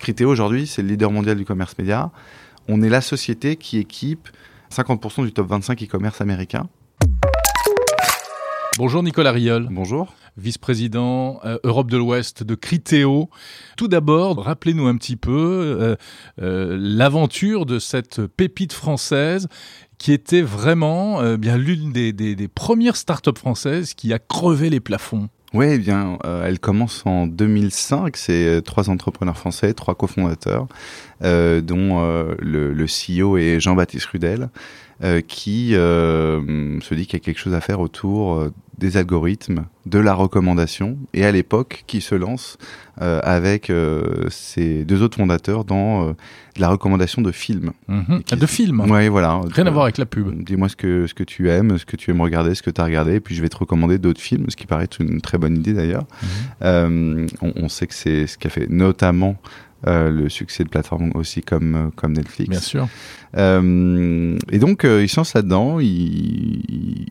Criteo aujourd'hui, c'est le leader mondial du commerce média. On est la société qui équipe 50% du top 25 e-commerce américain. Bonjour Nicolas Riol. Bonjour. Vice-président euh, Europe de l'Ouest de Criteo. Tout d'abord, rappelez-nous un petit peu euh, euh, l'aventure de cette pépite française qui était vraiment bien l'une des, des, des premières startups françaises qui a crevé les plafonds. Oui, eh bien, euh, elle commence en 2005. C'est euh, trois entrepreneurs français, trois cofondateurs, euh, dont le, le, CEO est Jean-Baptiste Rudel, qui se dit qu'il y a quelque chose à faire autour des algorithmes, de la recommandation, et à l'époque, qui se lance avec ses deux autres fondateurs dans la recommandation de films. Mhm. De films Oui, voilà. Rien à voir avec la pub. Dis-moi ce que, ce que tu aimes, ce que tu aimes regarder, ce que tu as regardé, et puis je vais te recommander d'autres films, ce qui paraît être une très bonne idée d'ailleurs. Mhm. Euh, on, on, sait que c'est ce qui a fait notamment euh, le succès de plateformes aussi comme, euh, comme Netflix. Bien sûr. Euh, et donc, euh, il se lance là-dedans, il, il,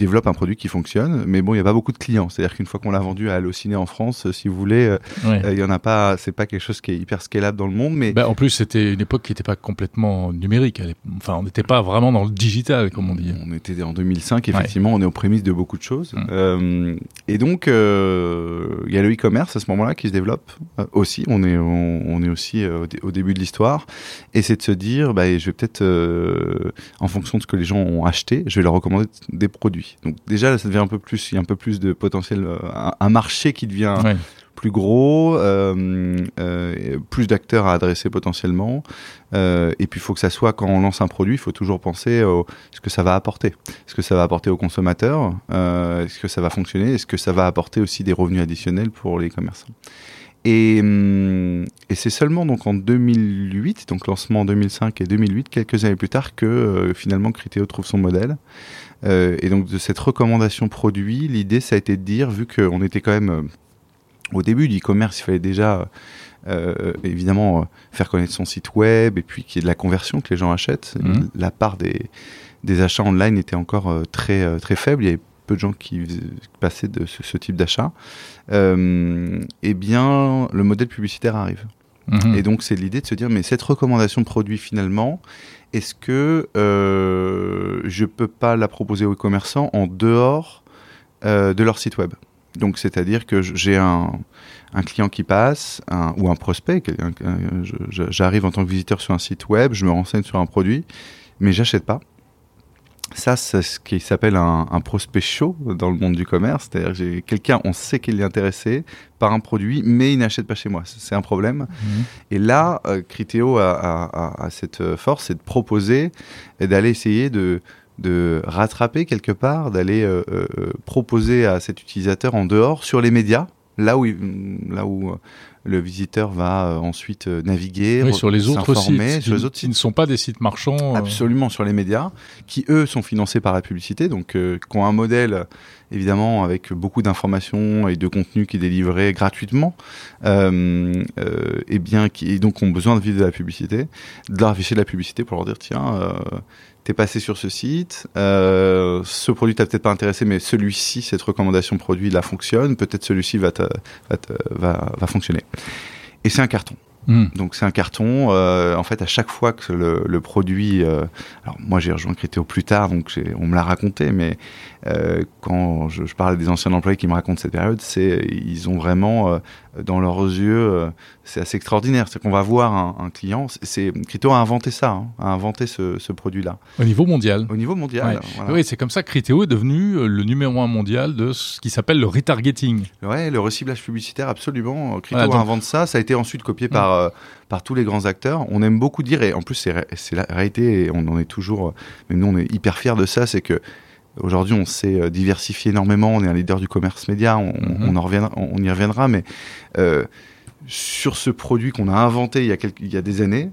développe un produit qui fonctionne, mais bon, il n'y a pas beaucoup de clients. C'est-à-dire qu'une fois qu'on l'a vendu à Allociné en France, si vous voulez, Ouais. il y en a pas, c'est pas quelque chose qui est hyper scalable dans le monde, mais Ben, en plus, c'était une époque qui n'était pas complètement numérique. Enfin, on n'était pas vraiment dans le digital, comme on dit. On était en 2005, effectivement, on est aux prémices de beaucoup de choses. Euh, et donc, euh, il y a le e-commerce à ce moment-là qui se développe euh, aussi. On est, on, on est aussi euh, au, dé- au début de l'histoire. Et c'est de se dire, bah, je vais peut-être, euh, en fonction de ce que les gens ont acheté, je vais leur recommander des produits. Donc déjà, là, ça devient un peu plus, il y a un peu plus de potentiel, euh, un, un marché qui devient Ouais. plus gros, euh, euh, plus d'acteurs à adresser potentiellement. Euh, et puis, il faut que ça soit, quand on lance un produit, il faut toujours penser au ce que ça va apporter. Est-ce que ça va apporter aux consommateurs? Est-ce que ça va fonctionner? Est-ce que ça va apporter aussi des revenus additionnels pour les commerçants? Et, hum, et c'est seulement donc en 2008, donc lancement en 2005 et 2008, quelques années plus tard, que euh, finalement Criteo trouve son modèle. Euh, et donc de cette recommandation produit, l'idée ça a été de dire, vu qu'on était quand même euh, au début du e-commerce, il fallait déjà euh, évidemment faire connaître son site web et puis qu'il y ait de la conversion, que les gens achètent. Mhm. La part des, des achats online était encore très, très faible. Il y avait peu de gens qui passaient de ce, ce type d'achat. Eh bien, le modèle publicitaire arrive. Mhm. Et donc, c'est l'idée de se dire, mais cette recommandation produit, finalement, est-ce que euh, je peux pas la proposer aux commerçants en dehors euh, de leur site web? Donc, c'est-à-dire que j'ai un, client qui passe, ou un prospect, je- j'arrive en tant que visiteur sur un site web, je me renseigne sur un produit, mais j'achète pas. Ça, c'est ce qui s'appelle un, un prospect chaud dans le monde du commerce. C'est-à-dire que quelqu'un, on sait qu'il est intéressé par un produit, mais il n'achète pas chez moi. C'est un problème. Mhm. Et là, euh, Criteo a, a- a- a cette euh, force, c'est de proposer et d'aller essayer de, de rattraper quelque part, d'aller euh, euh, proposer à cet utilisateur en dehors, sur les médias, là où, là où euh, le visiteur va euh, ensuite euh, naviguer, Oui, sur les autres sites, sur les qui- autres qui sites ne sont pas des sites marchands. euh, Absolument, sur les médias, qui eux sont financés par la publicité, donc euh, qui ont un modèle évidemment avec beaucoup d'informations et de contenu qui est délivré gratuitement, euh, euh, et bien qui et donc ont besoin de vivre de la publicité, de leur afficher de la publicité pour leur dire tiens, euh, t'es passé sur ce site, ce produit t'a peut-être pas intéressé, mais celui-ci, cette recommandation produit, là fonctionne, peut-être celui-ci va, te- va, te- va, va fonctionner. Et c'est un carton. Mhm. Donc c'est un carton. euh, en fait, à chaque fois que le, le produit, euh, alors moi j'ai rejoint Criteo plus tard, donc on me l'a raconté, mais euh, quand je, je parle des anciens employés qui me racontent cette période, c'est ils ont vraiment dans leurs yeux, euh, c'est assez extraordinaire. C'est qu'on va voir un, un client. C'est Criteo a inventé ça, hein, a inventé ce, ce produit-là Au niveau mondial. au niveau mondial. Ouais. voilà. Oui, c'est comme ça que Criteo est devenu euh, le numéro un mondial de ce qui s'appelle le retargeting. Ouais, le reciblage publicitaire, absolument. Crypto Voilà, donc- invente ça. Ça a été ensuite copié par, euh, par tous les grands acteurs. On aime beaucoup dire, et en plus, c'est la réalité, et on en est toujours. euh, Mais nous, on est hyper fiers de ça, c'est que. Aujourd'hui, on s'est euh, diversifié énormément. On est un leader du commerce média. On, Mhm. on en reviendra, on, on y reviendra. Mais euh, sur ce produit qu'on a inventé il y a, quelques, il y a des années,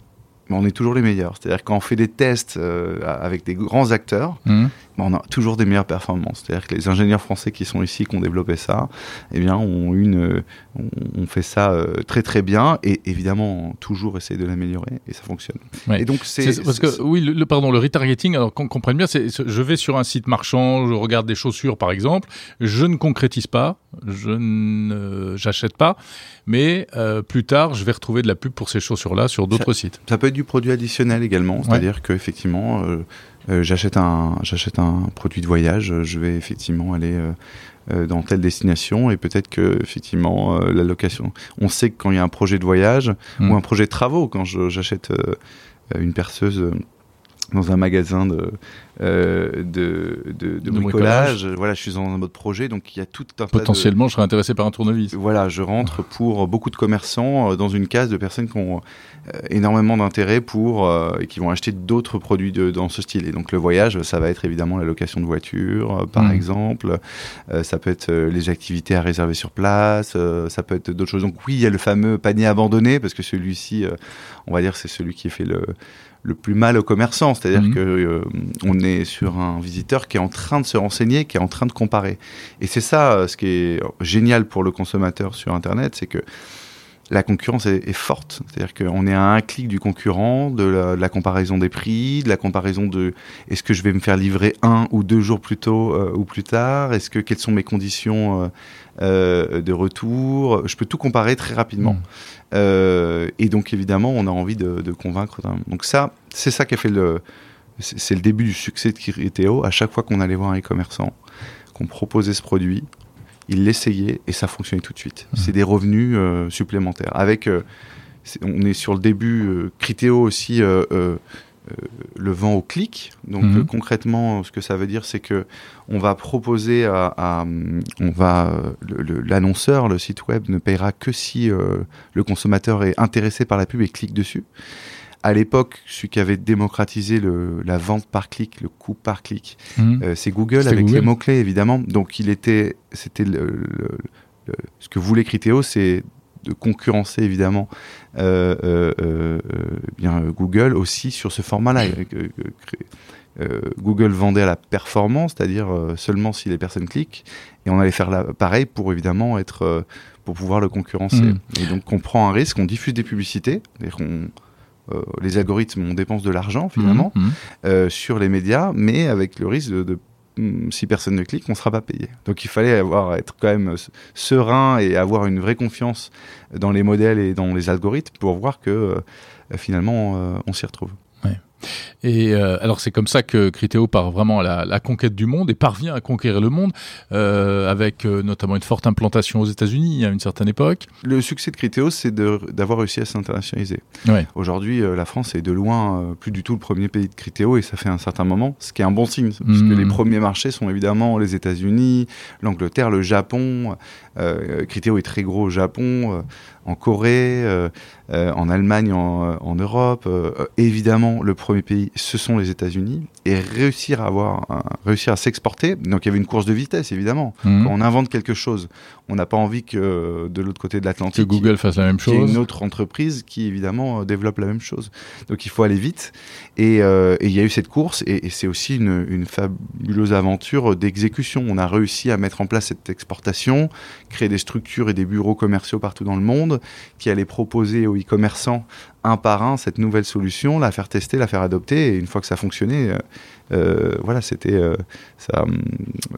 mais on est toujours les meilleurs. C'est-à-dire quand on fait des tests euh, avec des grands acteurs, Mhm. On a toujours des meilleures performances. C'est-à-dire que les ingénieurs français qui sont ici, qui ont développé ça, eh bien, ont une, on fait ça euh, très très bien et évidemment toujours essayer de l'améliorer et ça fonctionne. Et donc c'est parce que oui, le, pardon, le retargeting. Alors qu'on comprenne bien, c'est je vais sur un site marchand, je regarde des chaussures par exemple, je ne concrétise pas, je ne j'achète pas, mais euh, plus tard je vais retrouver de la pub pour ces chaussures-là sur d'autres sites. Ça peut être du produit additionnel également, c'est-à-dire que effectivement. Euh, euh, j'achète un j'achète un produit de voyage, je vais effectivement aller euh, euh, dans telle destination et peut-être que effectivement la location. On sait que quand il y a un projet de voyage hmm. ou un projet de travaux, quand j'achète une perceuse dans un magasin de, euh, de, de, de, bricolage. Voilà, je suis dans un mode projet, donc il y a tout un Potentiellement, je serais intéressé par un tournevis. Voilà, je rentre pour beaucoup de commerçants euh, dans une case de personnes qui ont euh, énormément d'intérêt pour et qui vont acheter d'autres produits dans ce style. Et donc le voyage, ça va être évidemment la location de voiture, par mmh. exemple. ça peut être les activités à réserver sur place. ça peut être d'autres choses. Donc oui, il y a le fameux panier abandonné parce que celui-ci, on va dire, c'est celui qui fait le le plus mal aux commerçants. C'est-à-dire qu'on mmh. que on est sur un visiteur qui est en train de se renseigner, qui est en train de comparer. Et c'est ça euh, ce qui est génial pour le consommateur sur Internet, c'est que la concurrence est, forte. C'est-à-dire qu'on est à un clic du concurrent, de la, comparaison des prix, de la comparaison de est-ce que je vais me faire livrer un ou deux jours plus tôt euh, ou plus tard, est-ce que quelles sont mes conditions euh, de retour? Je peux tout comparer très rapidement. Mmh. et donc évidemment, on a envie de, de convaincre. Donc ça, c'est ça qui a fait le c'est le début du succès de Kiriteo. À chaque fois qu'on allait voir un e-commerçant, qu'on proposait ce produit, il l'essayait et ça fonctionnait tout de suite. Mmh. C'est des revenus euh, supplémentaires. Avec, euh, on est sur le début, euh, Criteo aussi le vend au clic. Donc mmh. concrètement, ce que ça veut dire, c'est que on va proposer à, on va l'annonceur, le, site web ne payera que si le consommateur est intéressé par la pub et clique dessus à l'époque, celui qui avait démocratisé le, la vente par clic, le coût par clic, mhm. euh, c'est Google avec les mots-clés évidemment. Donc il était, c'était le, ce que voulait Criteo, c'est de concurrencer évidemment euh, euh, bien Google aussi sur ce format-là. Google vendait à la performance, c'est-à-dire seulement si les personnes cliquent, et on allait faire la, pareil pour évidemment être pour pouvoir le concurrencer. Mhm. Et donc on prend un risque, on diffuse des publicités, on euh, les algorithmes, on dépense de l'argent finalement mmh, mmh. Euh, sur les médias, mais avec le risque de, mmh, si personne ne clique, on ne sera pas payé. Donc il fallait avoir, être quand même serein et avoir une vraie confiance dans les modèles et dans les algorithmes pour voir que euh, finalement on s'y retrouve. Et euh, alors c'est comme ça que Criteo part vraiment à la, conquête du monde et parvient à conquérir le monde euh, avec euh, notamment une forte implantation aux États-Unis à une certaine époque. Le succès de Criteo, c'est d'avoir réussi à s'internationaliser. Aujourd'hui, la France est de loin plus du tout le premier pays de Criteo et ça fait un certain moment, ce qui est un bon signe parce que mmh. les premiers marchés sont évidemment les États-Unis, l'Angleterre, le Japon. Criteo est très gros au Japon en Corée, euh, euh, en Allemagne, en, en Europe. Euh, évidemment, le premier pays, ce sont les États-Unis. Et réussir à avoir, réussir à s'exporter. Donc, il y avait une course de vitesse, évidemment. Mhm. Quand on invente quelque chose, on n'a pas envie que de l'autre côté de l'Atlantique, que Google fasse la même chose. Il y ait une autre entreprise qui, évidemment, développe la même chose. Donc, il faut aller vite. Et, il y a eu cette course. Et, et c'est aussi une, une fabuleuse aventure d'exécution. On a réussi à mettre en place cette exportation, créer des structures et des bureaux commerciaux partout dans le monde qui allait proposer aux e-commerçants un par un cette nouvelle solution, la faire tester, la faire adopter. Et une fois que ça fonctionnait, euh, euh, voilà, c'était euh, ça,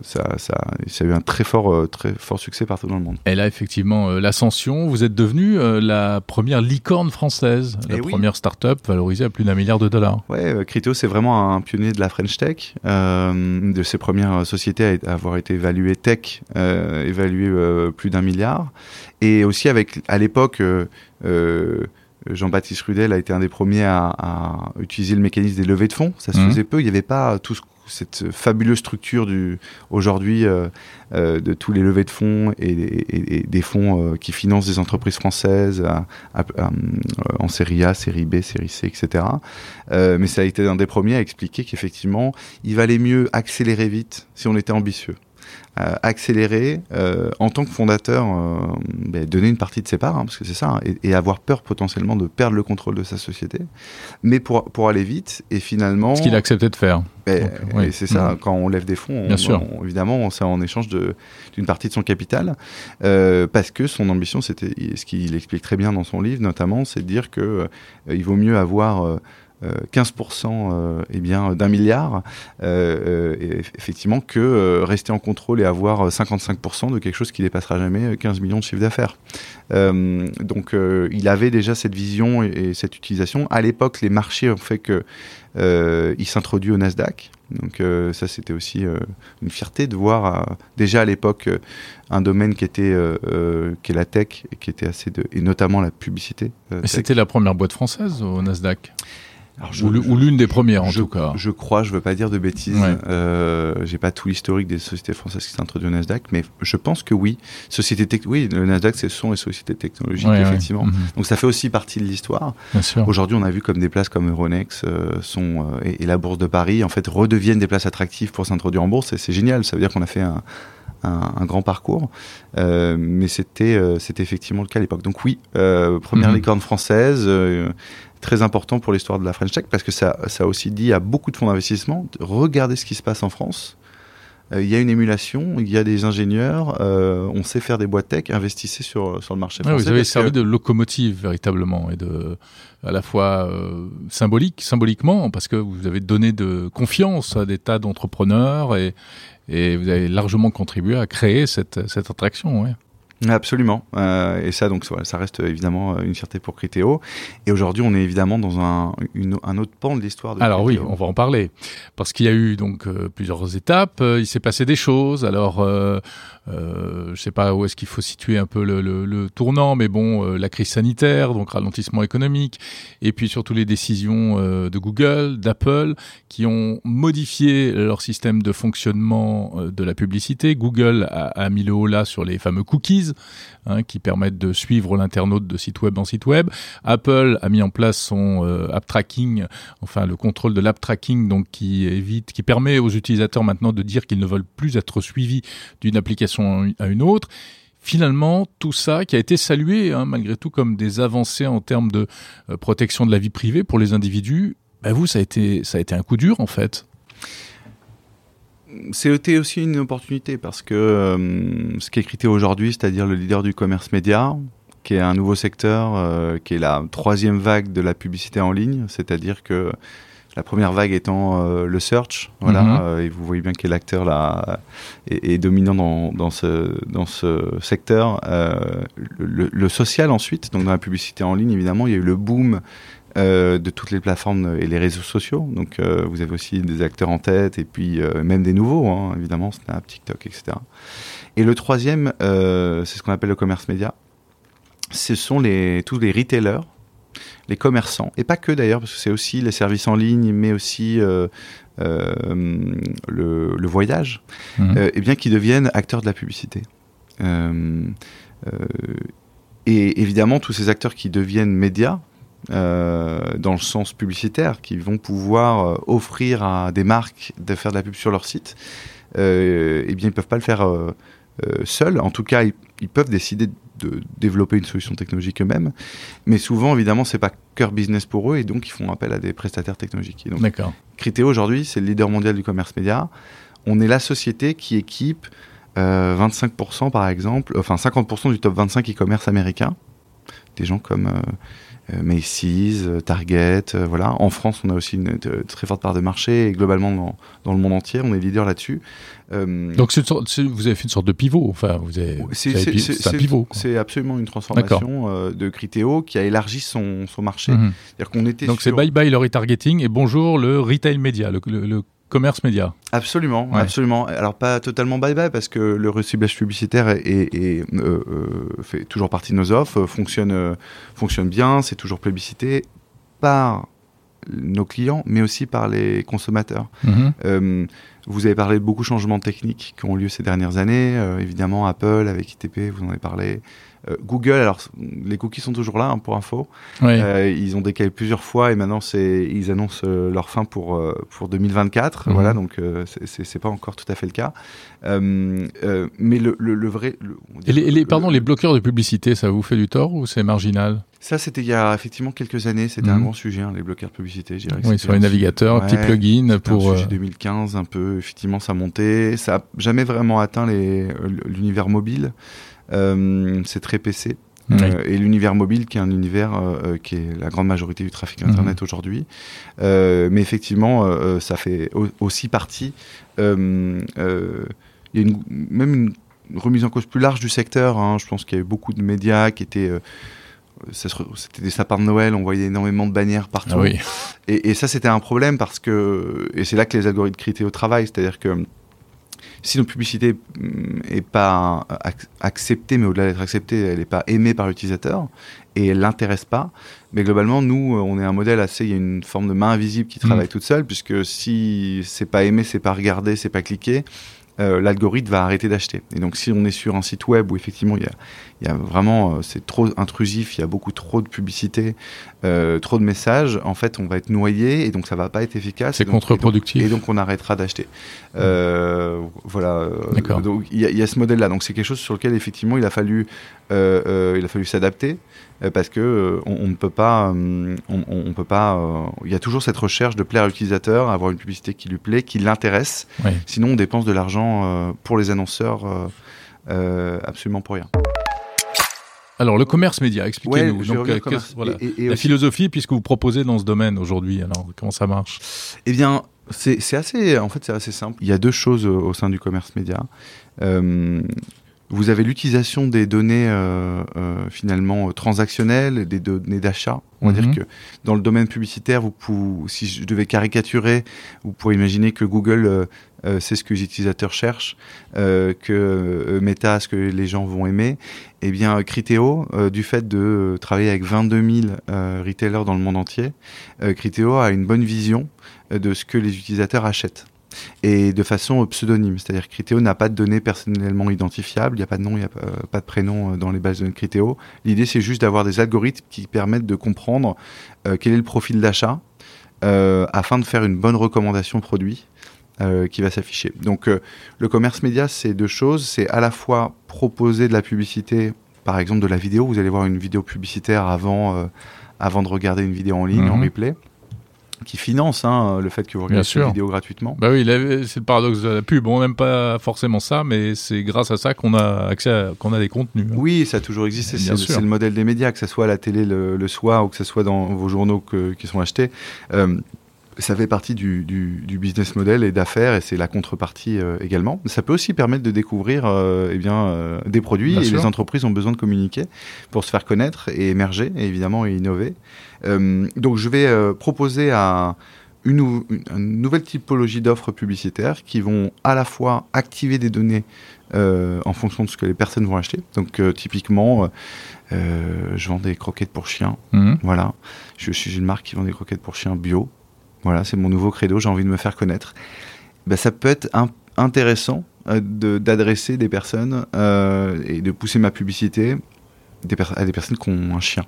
ça, ça, ça, a eu un très fort, très fort succès partout dans le monde. Et là, effectivement, l'ascension, vous êtes devenu la première licorne française, la eh première start-up valorisée à plus d'un milliard de dollars. Ouais, Criteo, c'est vraiment un pionnier de la French Tech, de ses premières sociétés à avoir été évaluées tech, évaluées plus d'un milliard, et aussi avec, à l'époque, Jean-Baptiste Rudel a été un des premiers à, utiliser le mécanisme des levées de fonds. Ça se mmh. faisait peu. Il n'y avait pas tout cette fabuleuse structure du aujourd'hui euh, euh, de tous les levées de fonds et, des fonds euh, qui financent des entreprises françaises en série A, série B, série C, etc. mais ça a été un des premiers à expliquer qu'effectivement, il valait mieux accélérer vite si on était ambitieux. Accélérer en tant que fondateur, ben, donner une partie de ses parts, hein, parce que c'est ça, hein, et, avoir peur potentiellement de perdre le contrôle de sa société, mais pour, pour aller vite et finalement. Ce qu'il a accepté de faire. Ben, oui. C'est ça, mm. quand on lève des fonds, Bien sûr. évidemment, c'est en échange d'une partie de son capital, parce que son ambition, c'était ce qu'il explique très bien dans son livre, notamment, c'est de dire que il vaut mieux avoir 15% euh, eh bien d'un milliard, euh, euh, effectivement, que rester en contrôle et avoir 55% de quelque chose qui dépassera jamais 15 millions de chiffre d'affaires. donc, il avait déjà cette vision et, cette utilisation. À l'époque, les marchés ont fait que il s'introduit au Nasdaq. Donc ça, c'était aussi une fierté de voir déjà à l'époque un domaine qui était qui est la tech et qui était assez de, et notamment la publicité. c'était la première boîte française au Nasdaq? Ou l'une des premières en tout cas. Je crois, je veux pas dire de bêtises. Euh, j'ai pas tout l'historique des sociétés françaises qui s'introduisent au Nasdaq, mais je pense que oui. Société oui, le Nasdaq, ce sont les sociétés technologiques effectivement. Mhm. Donc ça fait aussi partie de l'histoire. Aujourd'hui, on a vu comme des places comme Euronext euh, sont euh, et, la Bourse de Paris en fait redeviennent des places attractives pour s'introduire en bourse. Et c'est génial. Ça veut dire qu'on a fait un, un, grand parcours, euh, mais c'était euh, c'était effectivement le cas à l'époque. Donc oui, euh, première mhm. licorne française, très important pour l'histoire de la French Tech parce que ça, ça a aussi dit à beaucoup de fonds d'investissement regardez ce qui se passe en France. Il y a une émulation, il y a des ingénieurs, on sait faire des boîtes tech, investissez sur, sur le marché français. vous avez servi de locomotive véritablement et de à la fois symbolique, symboliquement, parce que vous avez donné de confiance à des tas d'entrepreneurs et, et vous avez largement contribué à créer cette, cette attraction. Ouais. Absolument. Euh, et ça, donc, ça reste évidemment une fierté pour Critéo. Et aujourd'hui, on est évidemment dans un, une, un autre pan de l'histoire de Alors oui, on va en parler. Parce qu'il y a eu donc euh, plusieurs étapes. Euh, il s'est passé des choses. Alors, euh, euh, je sais pas où est-ce qu'il faut situer un peu le, le, le tournant, mais bon, euh, la crise sanitaire, donc ralentissement économique, et puis surtout les décisions euh, de Google, d'Apple, qui ont modifié leur système de fonctionnement de la publicité. Google a, a, mis le haut là sur les fameux cookies, hein, qui permettent de suivre l'internaute de site web en site web. Apple a mis en place son app tracking, enfin le contrôle de l'app tracking, donc qui évite, qui permet aux utilisateurs maintenant de dire qu'ils ne veulent plus être suivis d'une application à une autre. Finalement, tout ça qui a été salué hein, malgré tout comme des avancées en termes de euh, protection de la vie privée pour les individus, bah vous, ça a été, ça a été un coup dur en fait. C'était aussi une opportunité parce que euh, ce qui est écrit aujourd'hui, c'est-à-dire le leader du commerce média, qui est un nouveau secteur, euh, qui est la troisième vague de la publicité en ligne, c'est-à-dire que la première vague étant euh, le search, voilà, mhm. et vous voyez bien que l'acteur là est, dominant dans, dans, ce, dans ce secteur. Le, social ensuite, donc dans la publicité en ligne, évidemment, il y a eu le boom de toutes les plateformes et les réseaux sociaux. Donc vous avez aussi des acteurs en tête et puis même des nouveaux, hein, évidemment, Snap, TikTok, etc. Et le troisième, c'est ce qu'on appelle le commerce média. Ce sont les, tous les retailers les commerçants, et pas que d'ailleurs, parce que c'est aussi les services en ligne, mais aussi euh, euh, le, voyage, euh, et bien qui deviennent acteurs de la publicité. et évidemment, tous ces acteurs qui deviennent médias, dans le sens publicitaire, qui vont pouvoir offrir à des marques de faire de la pub sur leur site, euh, eh bien, ils peuvent pas le faire seuls. En tout cas, ils peuvent décider de développer une solution technologique eux-mêmes. Mais souvent, évidemment, c'est pas cœur business pour eux et donc ils font appel à des prestataires technologiques. D'accord. Criteo aujourd'hui, c'est le leader mondial du commerce média. On est la société qui équipe 25% euh, par exemple, enfin 50% du top 25 e-commerce américain. Des gens comme euh, euh, Macy's, euh, Target, euh, voilà. En France, on a aussi une, très forte part de marché et globalement dans, le monde entier, on est leader là-dessus. Donc vous avez fait une sorte de pivot, enfin vous avez, c'est un pivot. C'est absolument une transformation de Criteo qui a élargi son, marché. Mhm. qu'on était Donc c'est bye bye le retargeting et bonjour le retail média, le, le commerce média. Absolument, absolument. Alors pas totalement bye bye parce que le reciblage publicitaire est, est, euh, euh, fait toujours partie de nos offres, fonctionne, euh, fonctionne bien, c'est toujours plébiscité par nos clients, mais aussi par les consommateurs. Mhm. vous avez parlé de beaucoup de changements techniques qui ont lieu ces dernières années. évidemment, Apple avec ITP, vous en avez parlé. Euh, Google, alors les cookies sont toujours là hein, pour info. Euh, ils ont décalé plusieurs fois et maintenant c'est ils annoncent euh, leur fin pour pour 2024. Mhm. Voilà, donc c'est pas encore tout à fait le cas. mais le, le, vrai. et les, pardon, les bloqueurs de publicité, ça vous fait du tort ou c'est marginal? Ça, c'était il y a effectivement quelques années. C'était un mhm. grand sujet, hein, les bloqueurs de publicité. Je dirais oui, sur les navigateurs, un petit plugin pour. Un sujet 2015, un peu. Effectivement, ça montait. Ça a jamais vraiment atteint l'univers mobile. Euh, c'est très PC. Euh, et l'univers mobile qui est un univers euh, qui est la grande majorité du trafic internet mhm. aujourd'hui. mais effectivement, ça fait aussi partie. Il y a une, même une remise en cause plus large du secteur. Hein. Je pense qu'il y a eu beaucoup de médias qui étaient c'était des sapins de Noël, on voyait énormément de bannières partout. Ah et, et, ça, c'était un problème parce que, et c'est là que les algorithmes critiquent au travail, c'est-à-dire que si notre publicité n'est mm, pas acceptée, mais au-delà d'être acceptée, elle n'est pas aimée par l'utilisateur et elle l'intéresse pas. Mais globalement, nous, on est un modèle assez, il y a une forme de main invisible qui travaille mm. toute seule, puisque si c'est pas aimé, c'est pas regardé, c'est pas cliqué, euh, l'algorithme va arrêter d'acheter. Et donc, si on est sur un site web où effectivement il y a, il y a vraiment, euh, c'est trop intrusif, il y a beaucoup trop de publicité, euh, trop de messages, en fait, on va être noyé et donc ça va pas être efficace. C'est contre-productif. Et, donc, on arrêtera d'acheter. Euh, voilà. Donc, il y, a ce modèle-là. Donc, c'est quelque chose sur lequel effectivement il a fallu, il a fallu s'adapter parce que on, ne peut pas, on, peut pas. Il y a toujours cette recherche de plaire à l'utilisateur, avoir une publicité qui lui plaît, qui l'intéresse. Sinon, on dépense de l'argent pour les annonceurs absolument pour rien. Alors, le commerce média, expliquez-nous. la philosophie, puisque vous proposez dans ce domaine aujourd'hui, alors comment ça marche? Eh bien, c'est assez, en fait, c'est assez simple. Il y a deux choses au sein du commerce média. Euh, vous avez l'utilisation des données euh, euh, finalement transactionnelles, des données d'achat. On va dire mhm. que dans le domaine publicitaire, vous pouvez, si je devais caricaturer, vous pourriez imaginer que Google euh, sait ce que les utilisateurs cherchent, euh, que euh, Meta ce que les gens vont aimer. Eh bien, Criteo, du fait de travailler avec 22 000 retailers dans le monde entier, Criteo a une bonne vision de ce que les utilisateurs achètent et de façon pseudonyme. C'est-à-dire que Criteo n'a pas de données personnellement identifiables, il n'y a pas de nom, il n'y a pas de prénom dans les bases de données Criteo. L'idée, c'est juste d'avoir des algorithmes qui permettent de comprendre quel est le profil d'achat afin de faire une bonne recommandation produit. Qui va s'afficher. Donc le commerce média, c'est deux choses. C'est à la fois proposer de la publicité, par exemple de la vidéo. Vous allez voir une vidéo publicitaire avant, avant de regarder une vidéo en ligne, en mhm. replay qui finance hein, le fait que vous regardez cette vidéo gratuitement. Bah oui, c'est le paradoxe de la pub. On n'aime pas forcément ça, mais c'est grâce à ça qu'on a accès, qu'on a des contenus. Hein. Oui, ça a toujours existé. C'est le modèle des médias, que ce soit à la télé le, soir ou que ce soit dans vos journaux qui sont achetés. Euh, ça fait partie du, business model et d'affaires et c'est la contrepartie euh, également. Ça peut aussi permettre de découvrir euh, eh bien, des produits et les entreprises ont besoin de communiquer pour se faire connaître et émerger et évidemment et innover. Euh, donc je vais euh, proposer à une, nouvelle typologie d'offres publicitaires qui vont à la fois activer des données euh, en fonction de ce que les personnes vont acheter. Donc typiquement, je vends des croquettes pour chiens. Mhm. Voilà, je, suis une marque qui vend des croquettes pour chiens bio. Voilà, c'est mon nouveau credo. J'ai envie de me faire connaître. Ben, ça peut être intéressant d'adresser des personnes et de pousser ma publicité à des personnes qui ont un chien.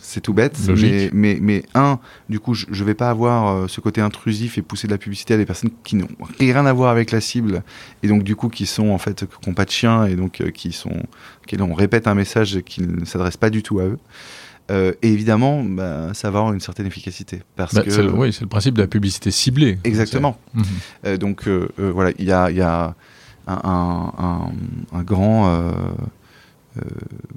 C'est tout bête, mais, mais, mais, un, du coup, je, ne vais pas avoir euh, ce côté intrusif et pousser de la publicité à des personnes qui n'ont rien à voir avec la cible et donc du coup qui sont en fait qui n'ont pas de chien et donc euh, qui sont, qui on répète un message qui ne s'adresse pas du tout à eux. Euh, et évidemment, bah, ça va avoir une certaine efficacité. Parce bah, que, oui, c'est le principe de la publicité ciblée. Exactement. Mhm. donc voilà, il y a, y a un, un, un, grand euh,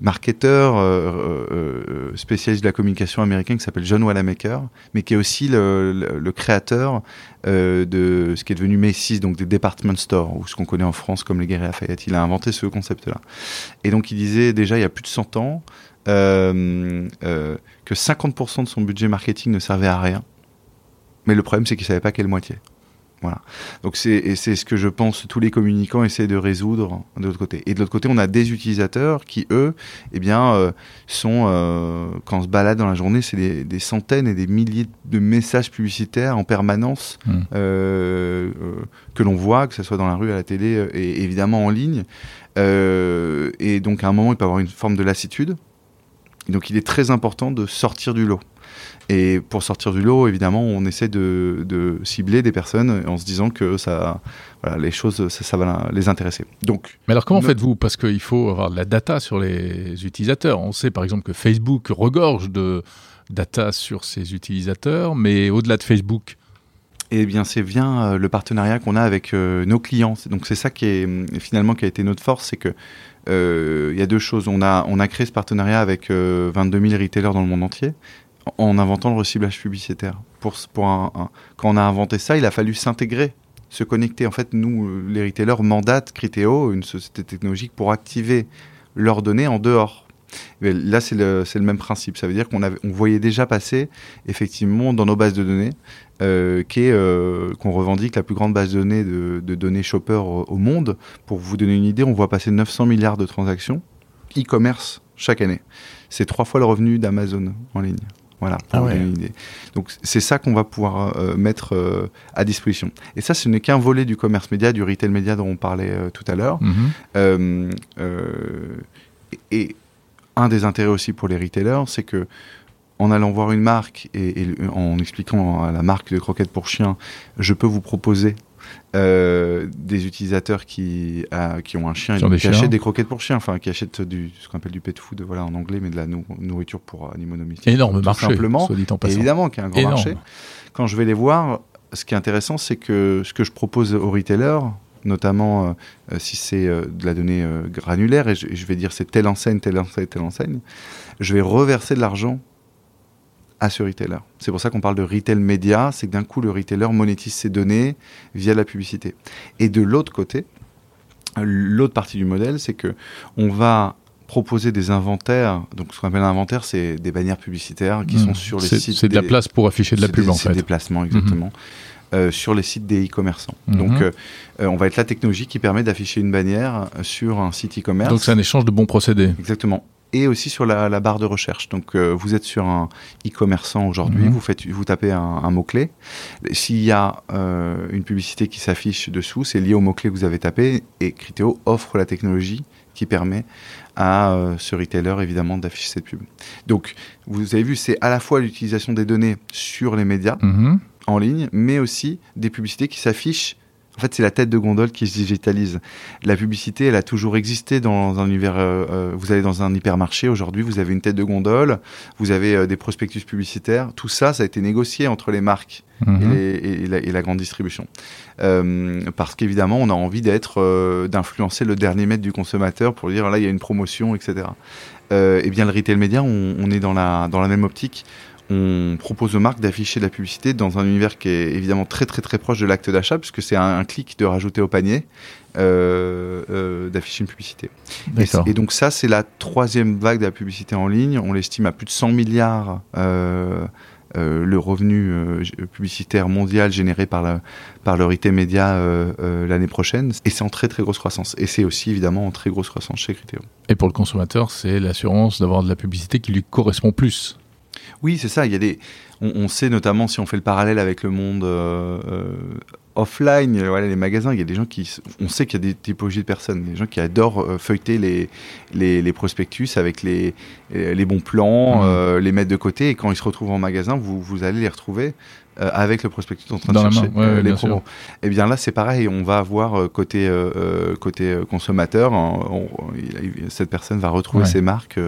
marketeur euh, euh, spécialiste de la communication américaine qui s'appelle John Wanamaker, mais qui est aussi le, créateur de ce qui est devenu Macy's, donc des department stores, ou ce qu'on connaît en France comme les Guerriers Lafayette. Il a inventé ce concept-là. Et donc il disait déjà il y a plus de 100 ans que 50% de son budget marketing ne servait à rien. Mais le problème, c'est qu'il savait pas quelle moitié. Voilà. Donc c'est ce que je pense tous les communicants essaient de résoudre de l'autre côté. Et de l'autre côté, on a des utilisateurs qui eux, eh bien, euh, sont euh, quand on se balade dans la journée, c'est des, des, centaines et des milliers de messages publicitaires en permanence mmh. euh, euh, que l'on voit, que ce soit dans la rue, à la télé euh, et évidemment en ligne. et donc à un moment, il peut avoir une forme de lassitude. Donc il est très important de sortir du lot. Et pour sortir du lot, évidemment, on essaie de, de cibler des personnes en se disant que ça, voilà, les choses, ça, ça, va les intéresser. Donc, mais alors comment faites-vous? Parce qu'il faut avoir de la data sur les utilisateurs. On sait par exemple que Facebook regorge de data sur ses utilisateurs, mais au-delà de Facebook, eh bien, c'est bien le partenariat qu'on a avec euh, nos clients. Donc, c'est ça qui est finalement qui a été notre force, c'est que euh, il y a deux choses. On a on a créé ce partenariat avec euh, 22 000 retailers dans le monde entier en inventant le reciblage publicitaire. Pour, pour quand on a inventé ça, il a fallu s'intégrer, se connecter. En fait, nous, euh, les retailers, mandatent Criteo, une société technologique, pour activer leurs données en dehors. Là, c'est le, le, même principe. Ça veut dire qu'on on voyait déjà passer, effectivement, dans nos bases de données, euh, euh, qu'on euh, revendique la plus grande base de données de, de données shopper au, au, monde. Pour vous donner une idée, on voit passer 900 milliards de transactions e-commerce chaque année. C'est trois fois le revenu d'Amazon en ligne. Voilà, pour ah ouais. une idée. Donc c'est ça qu'on va pouvoir euh, mettre euh, à disposition. Et ça, ce n'est qu'un volet du commerce média, du retail média dont on parlait euh, tout à l'heure. Mm -hmm. et, et, un des intérêts aussi pour les retailers, c'est que en allant voir une marque et, et, en expliquant à la marque de croquettes pour chiens, je peux vous proposer euh, des utilisateurs qui, qui ont un chien et donc, qui chiens. achètent des croquettes pour chiens, enfin qui achètent du, ce qu'on appelle du pet food voilà, en anglais, mais de la nou nourriture pour animaux domestiques. Énorme marché, simplement, soit dit en passant. Évidemment qu'il y a un grand Énorme. marché. Quand je vais les voir, ce qui est intéressant, c'est que ce que je propose aux retailers, notamment euh, si c'est euh, de la donnée euh, granulaire, et je, je vais dire c'est telle enseigne, telle enseigne, telle enseigne, je vais reverser de l'argent à ce retailer. C'est pour ça qu'on parle de retail média, c'est que d'un coup le retailer monétise ses données via la publicité. Et de l'autre côté, l'autre partie du modèle, c'est que on va proposer des inventaires. Donc, ce qu'on appelle un inventaire, c'est des bannières publicitaires qui mmh. sont sur les sites. C'est de la place pour afficher de la pub, des, en fait. C'est des placements, exactement. Mmh. Euh, sur les sites des e-commerçants. Mmh. Donc, euh, on va être la technologie qui permet d'afficher une bannière sur un site e-commerce. Donc, c'est un échange de bons procédés. Exactement et aussi sur la, la, barre de recherche. Donc, euh, vous êtes sur un e-commerçant aujourd'hui, mmh. vous faites, vous tapez un, un mot clé. S'il y a euh, une publicité qui s'affiche dessous, c'est lié au mot clé que vous avez tapé. Et Criteo offre la technologie qui permet à euh, ce retailer évidemment d'afficher cette pub. Donc, vous avez vu, c'est à la fois l'utilisation des données sur les médias mmh. En ligne, mais aussi des publicités qui s'affichent en fait, c'est la tête de gondole qui se digitalise. La publicité, elle a toujours existé dans un univers. Euh, euh, vous allez dans un hypermarché aujourd'hui, vous avez une tête de gondole, vous avez euh, des prospectus publicitaires. Tout ça, ça a été négocié entre les marques mmh. et, les, et, la, et, la, grande distribution. Euh, parce qu'évidemment, on a envie d'être, d'influencer le dernier mètre du consommateur pour dire là, il y a une promotion, etc. Et bien, le retail média, on, on est dans la dans la même optique on propose aux marques d'afficher de la publicité dans un univers qui est évidemment très très très proche de l'acte d'achat, puisque c'est un, un, clic de rajouter au panier, euh, euh, d'afficher une publicité. Et, et, donc ça, c'est la troisième vague de la publicité en ligne. On l'estime à plus de 100 milliards. Euh, euh, le revenu euh, publicitaire mondial généré par, la, par le retail média euh, l'année prochaine. Et c'est en très très grosse croissance. Et c'est aussi évidemment en très grosse croissance chez Criteo. Et pour le consommateur, c'est l'assurance d'avoir de la publicité qui lui correspond plus. Oui, c'est ça. Il y a des. On, on, sait notamment si on fait le parallèle avec le monde euh, offline, voilà, les magasins. Il y a des gens qui. On sait qu'il y a des typologies de personnes. Des gens qui adorent euh, feuilleter les, les, les, prospectus avec les, les bons plans, mmh. euh, les mettre de côté. Et quand ils se retrouvent en magasin, vous, vous allez les retrouver euh, avec le prospectus en train Dans de chercher ouais, les promos. Et eh bien là, c'est pareil. On va avoir côté euh, côté consommateur, on, on, cette personne va retrouver ses marques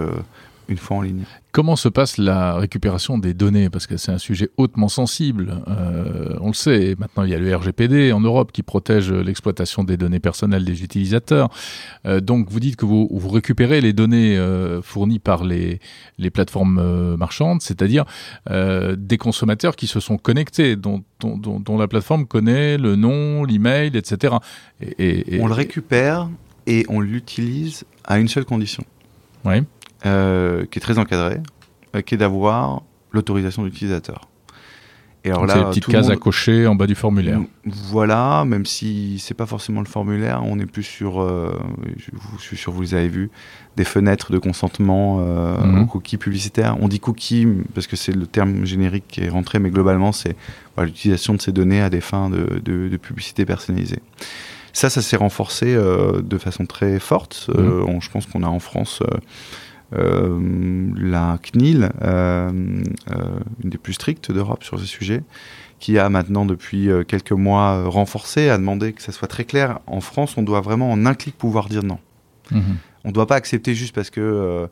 une fois en ligne. Comment se passe la récupération des données? Parce que c'est un sujet hautement sensible. Euh, on le sait, maintenant il y a le RGPD en Europe qui protège l'exploitation des données personnelles des utilisateurs. Euh, donc vous dites que vous, vous récupérez les données euh, fournies par les, les plateformes euh, marchandes, c'est-à-dire euh, des consommateurs qui se sont connectés, dont, dont, dont, dont la plateforme connaît le nom, l'email, etc. Et, et, et, on le récupère et on l'utilise à une seule condition. Oui euh, qui est très encadré, euh, qui est d'avoir l'autorisation d'utilisateur. Et alors là, c'est les petites cases à cocher en bas du formulaire. Voilà, même si c'est pas forcément le formulaire, on est plus sur, euh, je suis sûr vous les avez vus, des fenêtres de consentement euh, mhm. cookies publicitaires. On dit cookies parce que c'est le terme générique qui est rentré, mais globalement c'est l'utilisation de ces données à des fins de, de, publicité personnalisée. Ça, ça s'est renforcé euh, de façon très forte. Mhm. je pense qu'on a en France euh, la CNIL, euh, euh, une des plus strictes d'Europe sur ce sujet, qui a maintenant depuis quelques mois renforcé, a demandé que ça soit très clair. En France, on doit vraiment en un clic pouvoir dire non. Mhm. On ne doit pas accepter juste parce que...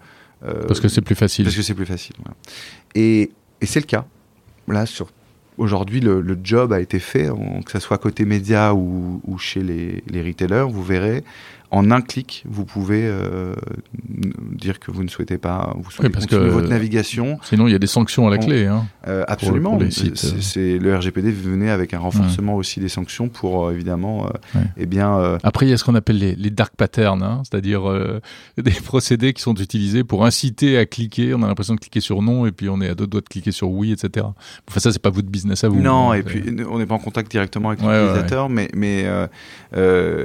parce que c'est plus facile. Parce que c'est plus facile. Et, et c'est le cas. Là, sur aujourd'hui, le, le, job a été fait, que ce soit côté média ou, ou chez les, les, retailers, vous verrez, en un clic, vous pouvez euh, dire que vous ne souhaitez pas vous souhaitez parce que votre navigation. Sinon, il y a des sanctions à la clé. Hein, euh, absolument. C'est le RGPD venait avec un renforcement aussi des sanctions pour euh, évidemment. Ouais. Eh bien. Après, il y a ce qu'on appelle les, les, dark patterns, hein, c'est-à-dire des procédés qui sont utilisés pour inciter à cliquer. On a l'impression de cliquer sur non et puis on est à deux doigts de cliquer sur oui, etc. Enfin, ça, c'est pas votre business à vous. Non, hein, et puis on n'est pas en contact directement avec l'utilisateur, mais mais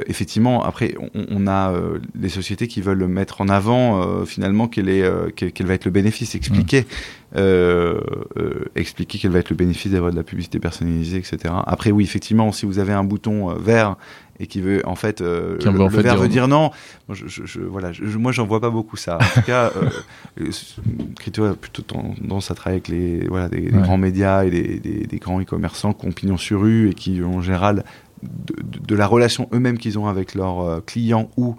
effectivement, après on on a euh, les sociétés qui veulent mettre en avant euh, finalement quel, est, euh, quel, va être le bénéfice, expliquer, mmh. expliquer quel va être le bénéfice d'avoir de la publicité personnalisée, etc. Après, oui, effectivement, si vous avez un bouton vert et qui veut en fait le, vert veut dire non. Moi, je, voilà, moi, j'en vois pas beaucoup ça. En tout cas, Crypto a plutôt tendance à travailler avec les voilà des, grands médias et des, des grands e-commerçants qui ont pignon sur rue et qui en général de, la relation eux-mêmes qu'ils ont avec leurs euh, clients ou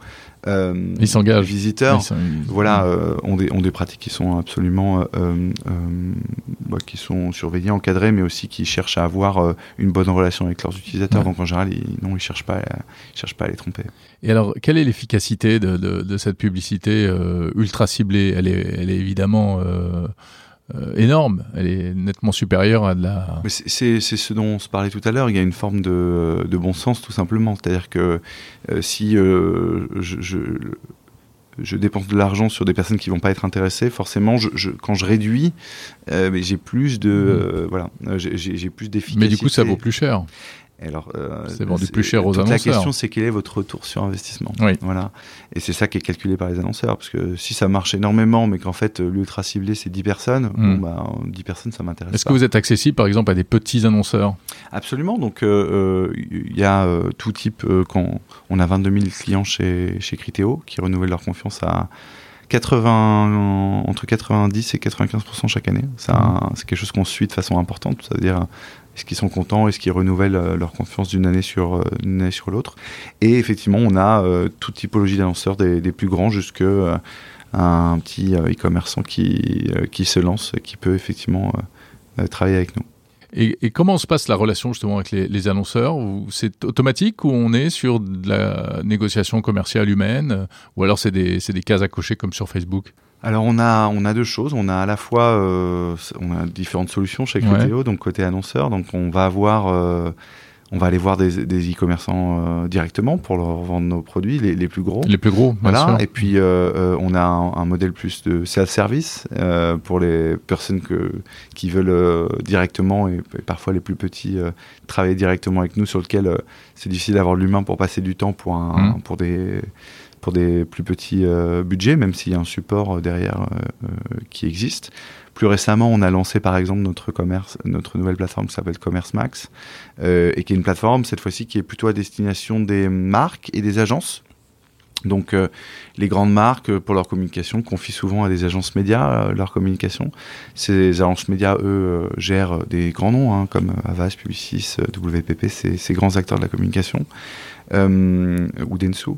euh, ils visiteurs, voilà, euh, ont, des, ont des pratiques qui sont absolument bah, qui sont surveillées, encadrées, mais aussi qui cherchent à avoir une bonne relation avec leurs utilisateurs. Donc en général, ils, non, ils cherchent pas, ils cherchent pas à les tromper. Et alors, quelle est l'efficacité de, de, cette publicité ultra ciblée? Elle est, elle est évidemment euh, énorme. Elle est nettement supérieure à de la. C'est ce dont on se parlait tout à l'heure. Il y a une forme de, de bon sens, tout simplement. C'est-à-dire que euh, si euh, je, je, je, dépense de l'argent sur des personnes qui vont pas être intéressées, forcément, je, quand je réduis, j'ai plus de mmh. voilà, j'ai plus d'efficacité. Mais du coup, ça vaut plus cher. Alors, euh, c'est vendu plus cher aux annonceurs. La question, c'est quel est votre retour sur investissement Voilà. Et c'est ça qui est calculé par les annonceurs. Parce que si ça marche énormément, mais qu'en fait, l'ultra ciblé, c'est 10 personnes, bon, hmm. bah, 10 personnes, ça m'intéresse Est-ce que vous êtes accessible, par exemple, à des petits annonceurs? Absolument. Donc, il euh, euh, y a tout type. quand on a 22 000 clients chez, chez Criteo qui renouvellent leur confiance à 80, entre 90 et 95% chaque année. C'est quelque chose qu'on suit de façon importante. C'est-à-dire est-ce qu'ils sont contents? Est-ce qu'ils renouvellent euh, leur confiance d'une année sur, euh, sur l'autre? Et effectivement, on a euh, toute typologie d'annonceurs, des, plus grands jusqu'à un petit e-commerçant qui, qui se lance et qui peut effectivement travailler avec nous. Et, comment se passe la relation justement avec les, annonceurs? C'est automatique ou on est sur de la négociation commerciale humaine? Ou alors c'est des, des cases à cocher comme sur Facebook? Alors on a on a deux choses. On a à la fois euh, on a différentes solutions chez Criteo, donc côté annonceur, donc on va avoir euh, on va aller voir des e-commerçants euh, directement pour leur vendre nos produits, les, les plus gros. Les plus gros, voilà. Et puis on a un, modèle plus de self-service pour les personnes que, qui veulent directement et, parfois les plus petits travailler directement avec nous, sur lequel c'est difficile d'avoir l'humain pour passer du temps pour un, mmh. pour des pour des plus petits euh, budgets, même s'il y a un support euh, derrière euh, qui existe. Plus récemment, on a lancé par exemple notre commerce, notre nouvelle plateforme qui s'appelle Commerce Max, et qui est une plateforme cette fois-ci qui est plutôt à destination des marques et des agences. Donc les grandes marques, pour leur communication, confient souvent à des agences médias leur communication. Ces agences médias, eux, gèrent des grands noms, hein, comme Avas, Publicis, WPP, ces grands acteurs de la communication euh, ou Densu,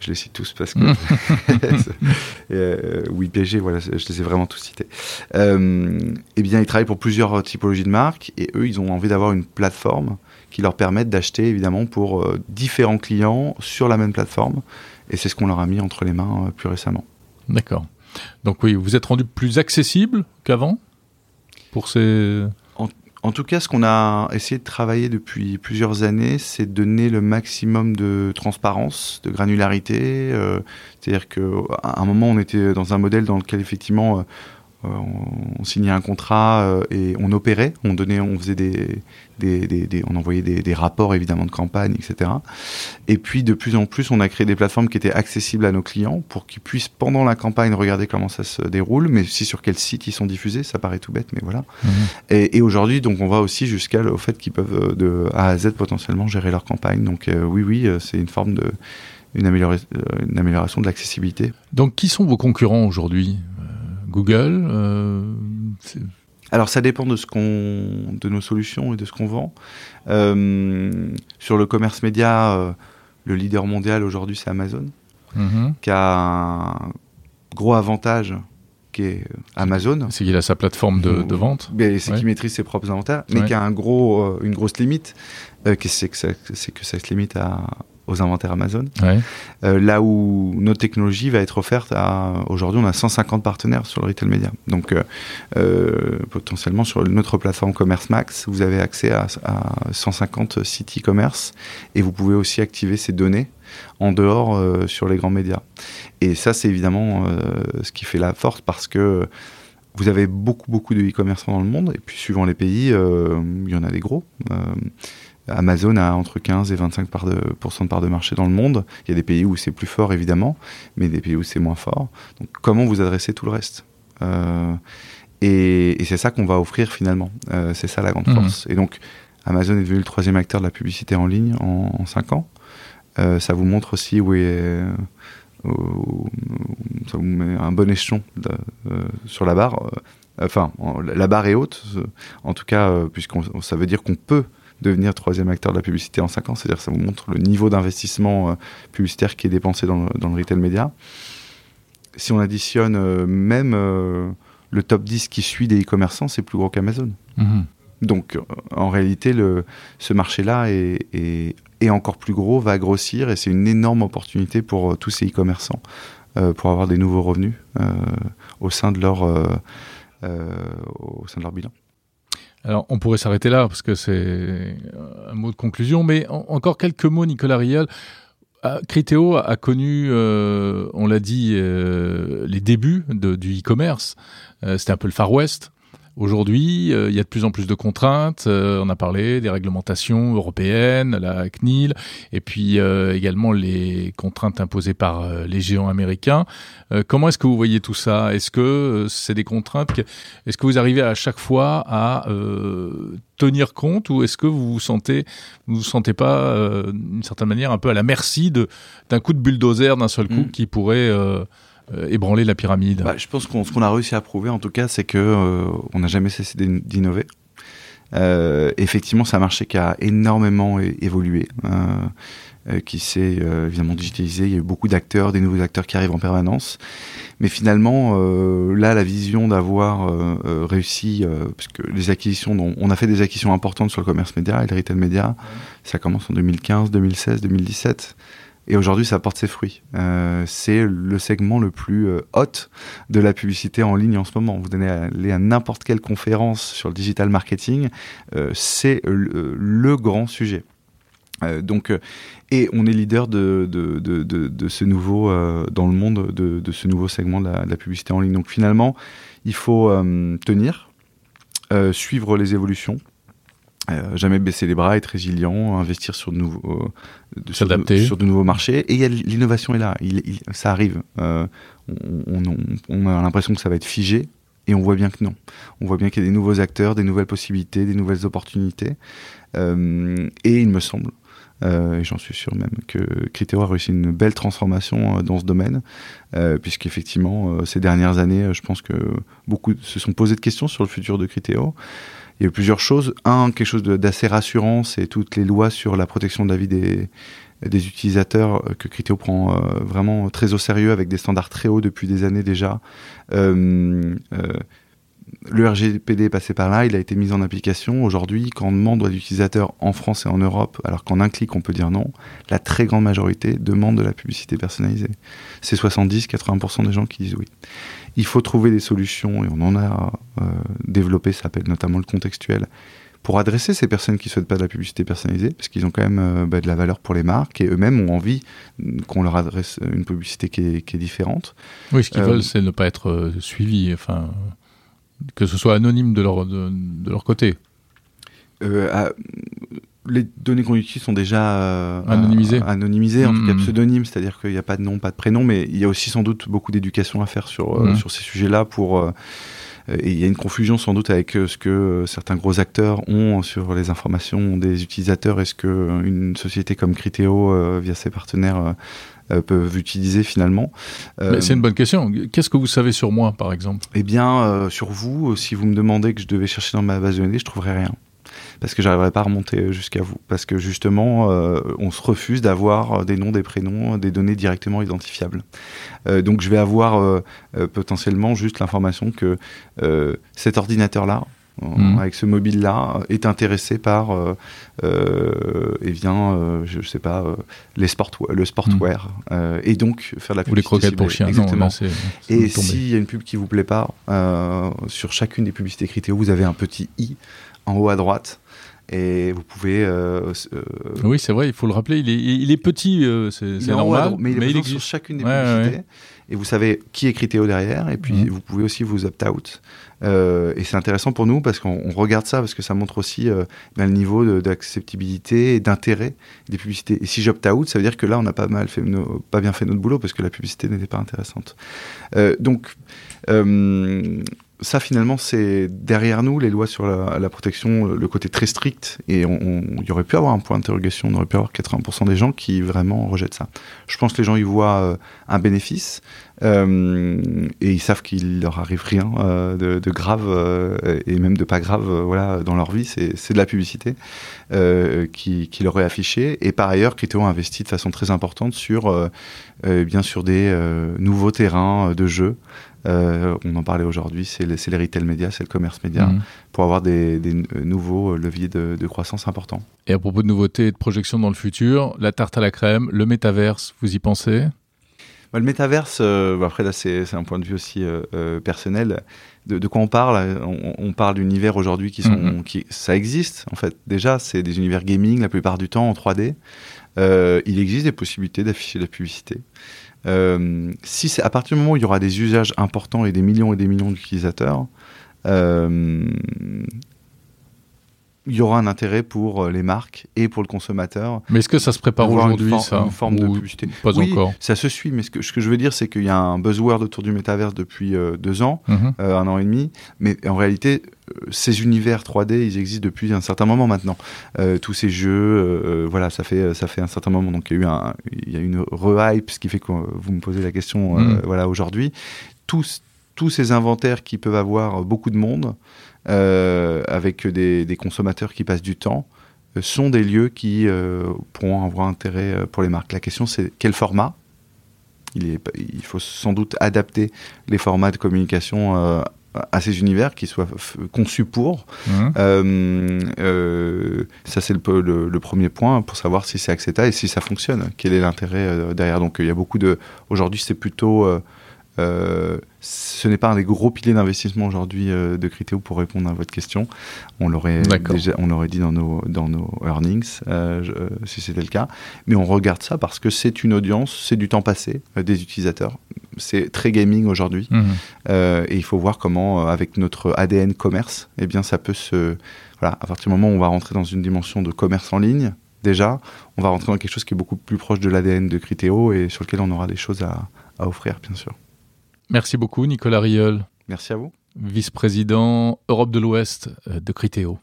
je les cite tous parce que euh, ou IPG, voilà, je les ai vraiment tous cités. Euh, eh bien, ils travaillent pour plusieurs typologies de marques et eux, ils ont envie d'avoir une plateforme qui leur permette d'acheter évidemment pour euh, différents clients sur la même plateforme. Et c'est ce qu'on leur a mis entre les mains plus récemment. D'accord. Donc oui, vous êtes rendu plus accessible qu'avant pour ces en tout cas, ce qu'on a essayé de travailler depuis plusieurs années, c'est de donner le maximum de transparence, de granularité. Euh, c'est-à-dire qu'à un moment, on était dans un modèle dans lequel effectivement, euh, on, signait un contrat et on opérait, on donnait, on faisait des, des, on envoyait des, rapports évidemment de campagne, etc. Et puis de plus en plus, on a créé des plateformes qui étaient accessibles à nos clients pour qu'ils puissent pendant la campagne regarder comment ça se déroule, mais aussi sur quel site ils sont diffusés. Ça paraît tout bête, mais voilà. Mhm. Et, aujourd'hui, donc on va aussi jusqu'à au fait qu'ils peuvent de A à Z potentiellement gérer leur campagne. Donc oui, oui, c'est une forme de une, une amélioration de l'accessibilité. Donc, qui sont vos concurrents aujourd'hui? euh, Google euh, alors ça dépend de ce qu'on, de nos solutions et de ce qu'on vend. Euh, sur le commerce média, le leader mondial aujourd'hui c'est Amazon, mm-hmm. qui a un gros avantage qui est Amazon. C'est qu'il a sa plateforme de, vente. C'est qu'il maîtrise ses propres inventaires, mais qui a un gros, une grosse limite, c'est que, que ça se limite à, aux inventaires Amazon. Euh, là où notre technologie va être offerte à aujourd'hui, on a 150 partenaires sur le retail média. Donc euh, euh, potentiellement sur notre plateforme Commerce Max, vous avez accès à, 150 sites e-commerce et vous pouvez aussi activer ces données en dehors sur les grands médias. Et ça, c'est évidemment ce qui fait la force parce que vous avez beaucoup beaucoup de e-commerçants dans le monde et puis suivant les pays, il y en a des gros. Amazon a entre 15 et 25 de, de part de marché dans le monde. Il y a des pays où c'est plus fort, évidemment, mais des pays où c'est moins fort. Donc, comment vous adressez tout le reste? Euh, Et, c'est ça qu'on va offrir finalement. Euh, c'est ça la grande mhm. force. Et donc, Amazon est devenu le troisième acteur de la publicité en ligne en, en 5 ans. Euh, ça vous montre aussi où est. ça vous met un bon échelon sur la barre. Enfin, la barre est haute, en tout cas, puisque ça veut dire qu'on peut devenir troisième acteur de la publicité en 5 ans. C'est-à-dire que ça vous montre le niveau d'investissement euh, publicitaire qui est dépensé dans le, retail média. Si on additionne euh, même euh, le top 10 qui suit des e-commerçants, c'est plus gros qu'Amazon. Mhm. Donc en réalité, le, ce marché-là est, est, encore plus gros, va grossir et c'est une énorme opportunité pour tous ces e-commerçants pour avoir des nouveaux revenus au sein de leur au sein de leur bilan. Alors, on pourrait s'arrêter là parce que c'est un mot de conclusion, mais encore quelques mots, Nicolas Riel. Ah, Criteo a connu, euh, on l'a dit, euh, les débuts du e-commerce. Euh, c'était un peu le Far West. Aujourd'hui, euh, il y a de plus en plus de contraintes. Euh, on a parlé des réglementations européennes, la CNIL, et puis euh, également les contraintes imposées par les géants américains. comment est-ce que vous voyez tout ça? Est-ce que c'est des contraintes Est-ce que vous arrivez à chaque fois à tenir compte, ou est-ce que vous vous sentez, vous vous sentez pas, d'une certaine manière, un peu à la merci de d'un coup de bulldozer d'un seul coup mm. qui pourrait euh, ébranler la pyramide bah, Je pense qu'on ce qu'on a réussi à prouver, en tout cas, c'est que euh, on n'a jamais cessé d'innover. Euh, effectivement, c'est un marché qui a énormément évolué, qui s'est évidemment digitalisé. Il y a eu beaucoup d'acteurs, des nouveaux acteurs qui arrivent en permanence. Mais finalement, là, la vision d'avoir réussi, parce que les acquisitions, dont, on a fait des acquisitions importantes sur le commerce média et le retail média, ça commence en 2015, 2016, 2017. Et aujourd'hui, ça porte ses fruits. Euh, c'est le segment le plus euh, hot de la publicité en ligne en ce moment. Vous aller à n'importe quelle conférence sur le digital marketing, euh, c'est le, grand sujet. donc, et on est leader de, ce nouveau dans le monde de, ce nouveau segment de la, publicité en ligne. Donc finalement, il faut tenir, suivre les évolutions, euh, jamais baisser les bras, être résilient, investir sur de nouveaux, euh, sur, de, nouveaux marchés. Et l'innovation est là, il, ça arrive. Euh, on, on, on, a l'impression que ça va être figé, et on voit bien que non. On voit bien qu'il y a des nouveaux acteurs, des nouvelles possibilités, des nouvelles opportunités. Euh, et il me semble, euh, et j'en suis sûr même, que Criteo a réussi une belle transformation dans ce domaine, puisqu'effectivement, ces dernières années, je pense que beaucoup se sont posés de questions sur le futur de Criteo il y a eu plusieurs choses. Un, quelque chose d'assez rassurant, c'est toutes les lois sur la protection de la vie des, des utilisateurs euh, que Criteo prend euh, vraiment très au sérieux avec des standards très hauts depuis des années déjà. Euh, le RGPD est passé par là, il a été mis en application. Aujourd'hui, quand on demande à l'utilisateur en France et en Europe, alors qu'en un clic on peut dire non, la très grande majorité demande de la publicité personnalisée. C'est 70-80% des gens qui disent oui. Il faut trouver des solutions, et on en a euh, développé, ça s'appelle notamment le contextuel, pour adresser ces personnes qui ne souhaitent pas de la publicité personnalisée, parce qu'ils ont quand même euh, bah, de la valeur pour les marques, et eux-mêmes ont envie qu'on leur adresse une publicité qui est, différente. Oui, ce qu'ils veulent, c'est ne pas être euh, suivi. Enfin... que ce soit anonyme de leur, de, leur côté euh, les données qu'on utilise sont déjà euh, anonymisées, anonymisées en tout cas hmm. pseudonymes, c'est-à-dire qu'il n'y a pas de nom, pas de prénom, mais il y a aussi sans doute beaucoup d'éducation à faire sur, euh, hmm. sur ces sujets-là pour et il y a une confusion sans doute avec ce que certains gros acteurs ont sur les informations des utilisateurs. Est-ce que une société comme Criteo, via ses partenaires, peuvent utiliser finalement C'est une bonne question. Qu'est-ce que vous savez sur moi, par exemple? Eh bien, sur vous, si vous me demandez que je devais chercher dans ma base de données, je trouverais rien parce que j'arriverai pas à remonter jusqu'à vous, parce que justement, euh, on se refuse d'avoir des noms, des prénoms, des données directement identifiables. Euh, donc, je vais avoir euh, potentiellement juste l'information que cet ordinateur-là, mhm. avec ce mobile-là, est intéressé par, et vient, je, sais pas, les sport, le sportwear, mhm. et donc faire la publicité. Ou les croquettes pour chiens. Exactement. et s'il y a une pub qui vous plaît pas, sur chacune des publicités critères, vous avez un petit i en haut à droite. Et vous pouvez. Euh, euh, oui, c'est vrai, il faut le rappeler. Il est, il est petit, euh, c'est normal. mais il est sur chacune des publicités. Et vous savez qui est Criteo derrière. Et puis, mhm. vous pouvez aussi vous opt-out. Et c'est intéressant pour nous parce qu'on regarde ça, parce que ça montre aussi ben, le niveau d'acceptabilité et d'intérêt des publicités. Et si j'opt-out, ça veut dire que là, on n'a pas, pas bien fait notre boulot parce que la publicité n'était pas intéressante. donc ça finalement c'est derrière nous les lois sur la, protection, le côté très strict et il y aurait pu avoir un point d'interrogation, on aurait pu avoir 80% des gens qui vraiment rejettent ça. Je pense que les gens y voient euh, un bénéfice euh, et ils savent qu'il leur arrive rien euh, de, grave et même de pas grave voilà dans leur vie, c'est de la publicité qui, qui, leur est affichée et par ailleurs Criteo a investi de façon très importante sur bien sur des nouveaux terrains de jeu. Euh, on en parlait aujourd'hui, c'est les, les, retail médias, c'est le commerce média, mhm. pour avoir des, nouveaux leviers de, croissance importants. Et à propos de nouveautés et de projections dans le futur, la tarte à la crème, le métaverse, vous y pensez? Bah, Le métaverse, euh, bah, après là c'est un point de vue aussi euh, personnel. De, quoi on parle? On, parle d'univers aujourd'hui qui sont, mhm. qui, ça existe en fait. Déjà, c'est des univers gaming la plupart du temps en 3D. il existe des possibilités d'afficher de la publicité. Euh, si c'est à partir du moment où il y aura des usages importants et des millions et des millions d'utilisateurs, euh, il y aura un intérêt pour euh, les marques et pour le consommateur. Mais est-ce que ça se prépare aujourd'hui, ça Une forme de publicité. Pas oui, encore? Ça se suit, mais ce que, ce que je veux dire, c'est qu'il y a un buzzword autour du métaverse depuis euh, deux ans, mhm. euh, un an et demi. Mais en réalité, ces univers 3D, ils existent depuis un certain moment maintenant. tous ces jeux, voilà, ça fait, ça fait un certain moment. Donc il y a eu, un, il y a une re-hype, ce qui fait que vous me posez la question mhm. voilà, aujourd'hui. Tous, tous ces inventaires qui peuvent avoir beaucoup de monde, avec des, consommateurs qui passent du temps, euh, sont des lieux qui euh, pourront avoir intérêt pour les marques. La question, c'est quel format? Il, est, il, faut sans doute adapter les formats de communication à ces univers qui soient conçus pour. Mmh. ça, c'est le, le, premier point pour savoir si c'est acceptable et si ça fonctionne. Quel est l'intérêt derrière? Donc, il y a beaucoup de. Aujourd'hui, c'est plutôt euh, ce n'est pas un des gros piliers d'investissement aujourd'hui euh, de Criteo pour répondre à votre question. On l'aurait déjà, on l'aurait dit dans nos dans nos earnings euh, si c'était le cas. Mais on regarde ça parce que c'est une audience, c'est du temps passé des utilisateurs. C'est très gaming aujourd'hui mhm. et il faut voir comment avec notre ADN commerce, eh bien ça peut se voilà à partir du moment où on va rentrer dans une dimension de commerce en ligne. Déjà, on va rentrer dans quelque chose qui est beaucoup plus proche de l'ADN de Criteo et sur lequel on aura des choses à, à offrir, bien sûr. Merci beaucoup, Nicolas Rieul. Merci à vous. Vice-président Europe de l'Ouest euh, de Criteo.